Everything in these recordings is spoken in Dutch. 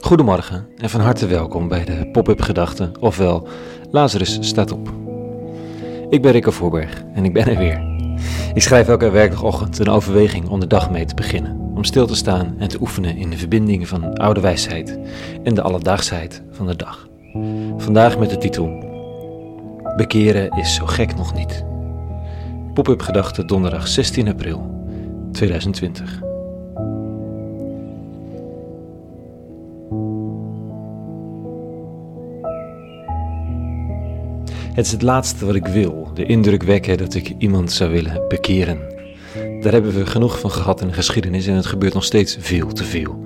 Goedemorgen en van harte welkom bij de Pop-up Gedachten, ofwel Lazarus staat op. Ik ben Rikke Voorberg en ik ben er weer. Ik schrijf elke werkdagochtend een overweging om de dag mee te beginnen, om stil te staan en te oefenen in de verbindingen van oude wijsheid en de alledaagsheid van de dag. Vandaag met de titel Bekeren is zo gek nog niet. Pop-up Gedachten donderdag 16 april 2020. Het is het laatste wat ik wil, de indruk wekken dat ik iemand zou willen bekeren. Daar hebben we genoeg van gehad in de geschiedenis en het gebeurt nog steeds veel te veel.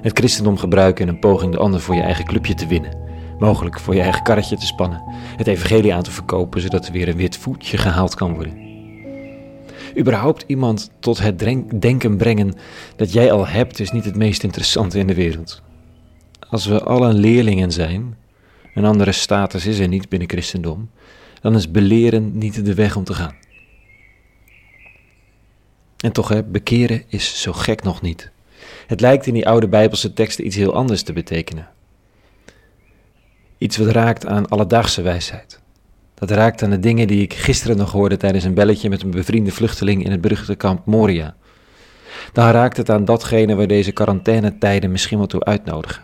Het christendom gebruiken in een poging de ander voor je eigen clubje te winnen. Mogelijk voor je eigen karretje te spannen. Het evangelie aan te verkopen zodat er weer een wit voetje gehaald kan worden. Überhaupt iemand tot het denken brengen dat jij al hebt is niet het meest interessante in de wereld. Als we allen leerlingen zijn, een andere status is er niet binnen christendom, dan is beleren niet de weg om te gaan. En toch, hè, bekeren is zo gek nog niet. Het lijkt in die oude Bijbelse teksten iets heel anders te betekenen. Iets wat raakt aan alledaagse wijsheid. Dat raakt aan de dingen die ik gisteren nog hoorde tijdens een belletje met een bevriende vluchteling in het beruchte kamp Moria. Dan raakt het aan datgene waar deze quarantainetijden misschien wel toe uitnodigen.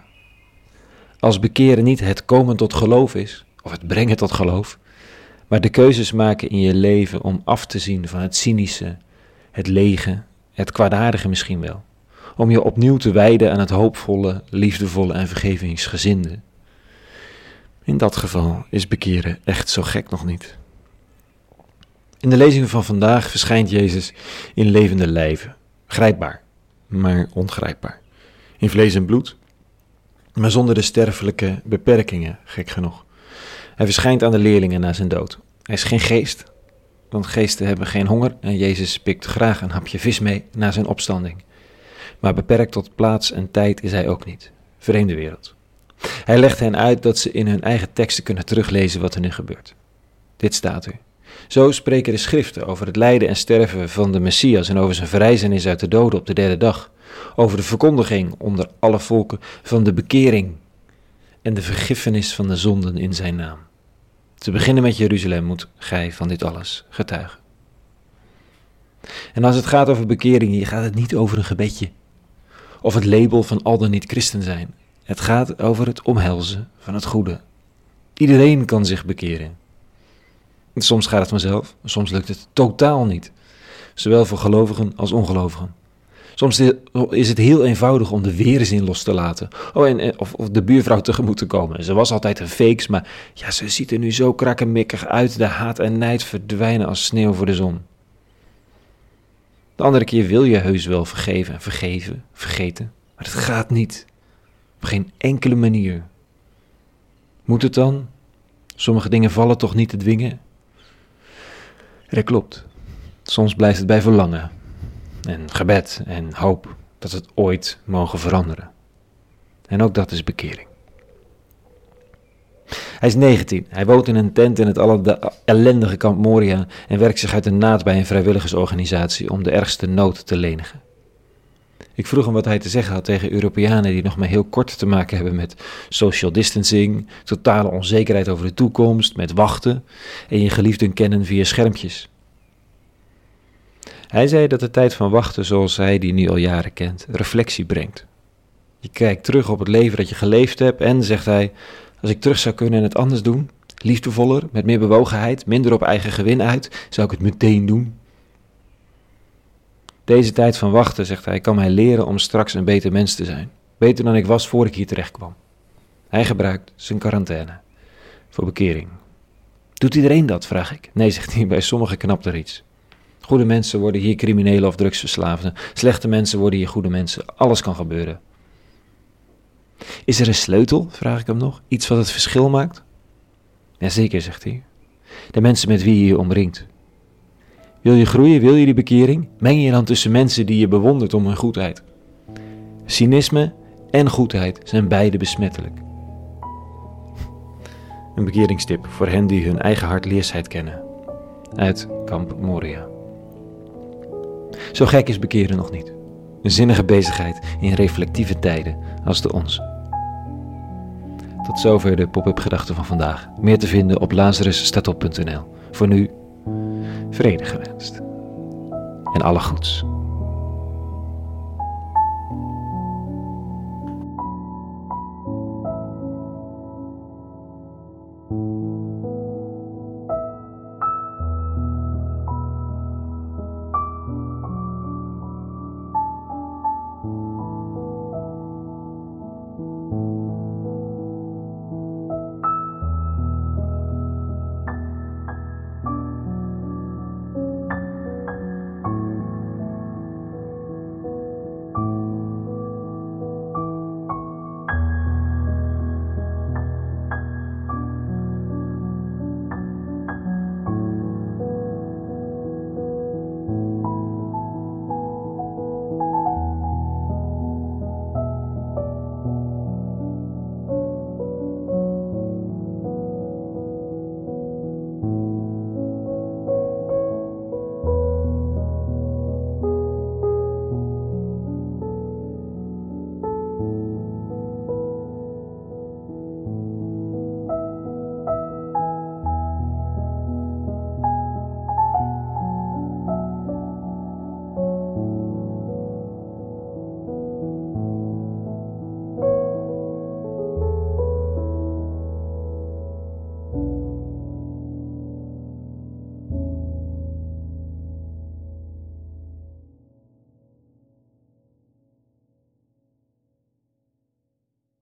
Als bekeren niet het komen tot geloof is, of het brengen tot geloof, maar de keuzes maken in je leven om af te zien van het cynische, het lege, het kwaadaardige misschien wel. Om je opnieuw te wijden aan het hoopvolle, liefdevolle en vergevingsgezinde. In dat geval is bekeren echt zo gek nog niet. In de lezingen van vandaag verschijnt Jezus in levende lijven, grijpbaar, maar ongrijpbaar. In vlees en bloed, maar zonder de sterfelijke beperkingen, gek genoeg. Hij verschijnt aan de leerlingen na zijn dood. Hij is geen geest, want geesten hebben geen honger en Jezus pikt graag een hapje vis mee na zijn opstanding. Maar beperkt tot plaats en tijd is hij ook niet. Vreemde wereld. Hij legt hen uit dat ze in hun eigen teksten kunnen teruglezen wat er nu gebeurt. Dit staat er. Zo spreken de schriften over het lijden en sterven van de Messias en over zijn verrijzenis uit de doden op de derde dag over de verkondiging onder alle volken van de bekering en de vergiffenis van de zonden in zijn naam. Te beginnen met Jeruzalem moet gij van dit alles getuigen. En als het gaat over bekering, hier gaat het niet over een gebedje of het label van al dan niet christen zijn. Het gaat over het omhelzen van het goede. Iedereen kan zich bekeren. Soms gaat het vanzelf, soms lukt het totaal niet. Zowel voor gelovigen als ongelovigen. Soms is het heel eenvoudig om de weerzin los te laten. Oh, en, of, of de buurvrouw tegemoet te komen. Ze was altijd een fakes, maar ja, ze ziet er nu zo krakkemikkig uit. De haat en nijd verdwijnen als sneeuw voor de zon. De andere keer wil je heus wel vergeven en vergeven, vergeten. Maar het gaat niet. Op geen enkele manier. Moet het dan? Sommige dingen vallen toch niet te dwingen? Dat klopt. Soms blijft het bij verlangen en gebed en hoop dat het ooit mogen veranderen. En ook dat is bekering. Hij is 19. Hij woont in een tent in het ellendige kamp Moria en werkt zich uit de naad bij een vrijwilligersorganisatie om de ergste nood te lenigen. Ik vroeg hem wat hij te zeggen had tegen Europeanen die nog maar heel kort te maken hebben met social distancing, totale onzekerheid over de toekomst, met wachten en je geliefden kennen via schermpjes. Hij zei dat de tijd van wachten, zoals hij die nu al jaren kent, reflectie brengt. Je kijkt terug op het leven dat je geleefd hebt en, zegt hij, als ik terug zou kunnen en het anders doen, liefdevoller, met meer bewogenheid, minder op eigen gewin uit, zou ik het meteen doen. Deze tijd van wachten, zegt hij, kan mij leren om straks een beter mens te zijn. Beter dan ik was voor ik hier terecht kwam. Hij gebruikt zijn quarantaine voor bekering. Doet iedereen dat, vraag ik. Nee, zegt hij, bij sommigen knapt er iets. Goede mensen worden hier criminelen of drugsverslaafden. Slechte mensen worden hier goede mensen. Alles kan gebeuren. Is er een sleutel, vraag ik hem nog, iets wat het verschil maakt? Jazeker, zegt hij. De mensen met wie je je omringt. Wil je groeien, wil je die bekering? Meng je dan tussen mensen die je bewondert om hun goedheid. Cynisme en goedheid zijn beide besmettelijk. Een bekeringstip voor hen die hun eigen hart leersheid kennen. Uit Kamp Moria. Zo gek is bekeren nog niet. Een zinnige bezigheid in reflectieve tijden als de onze. Tot zover de pop-up gedachten van vandaag. Meer te vinden op lazarusstatop.nl. Voor nu, vrede gewenst. En alle goeds.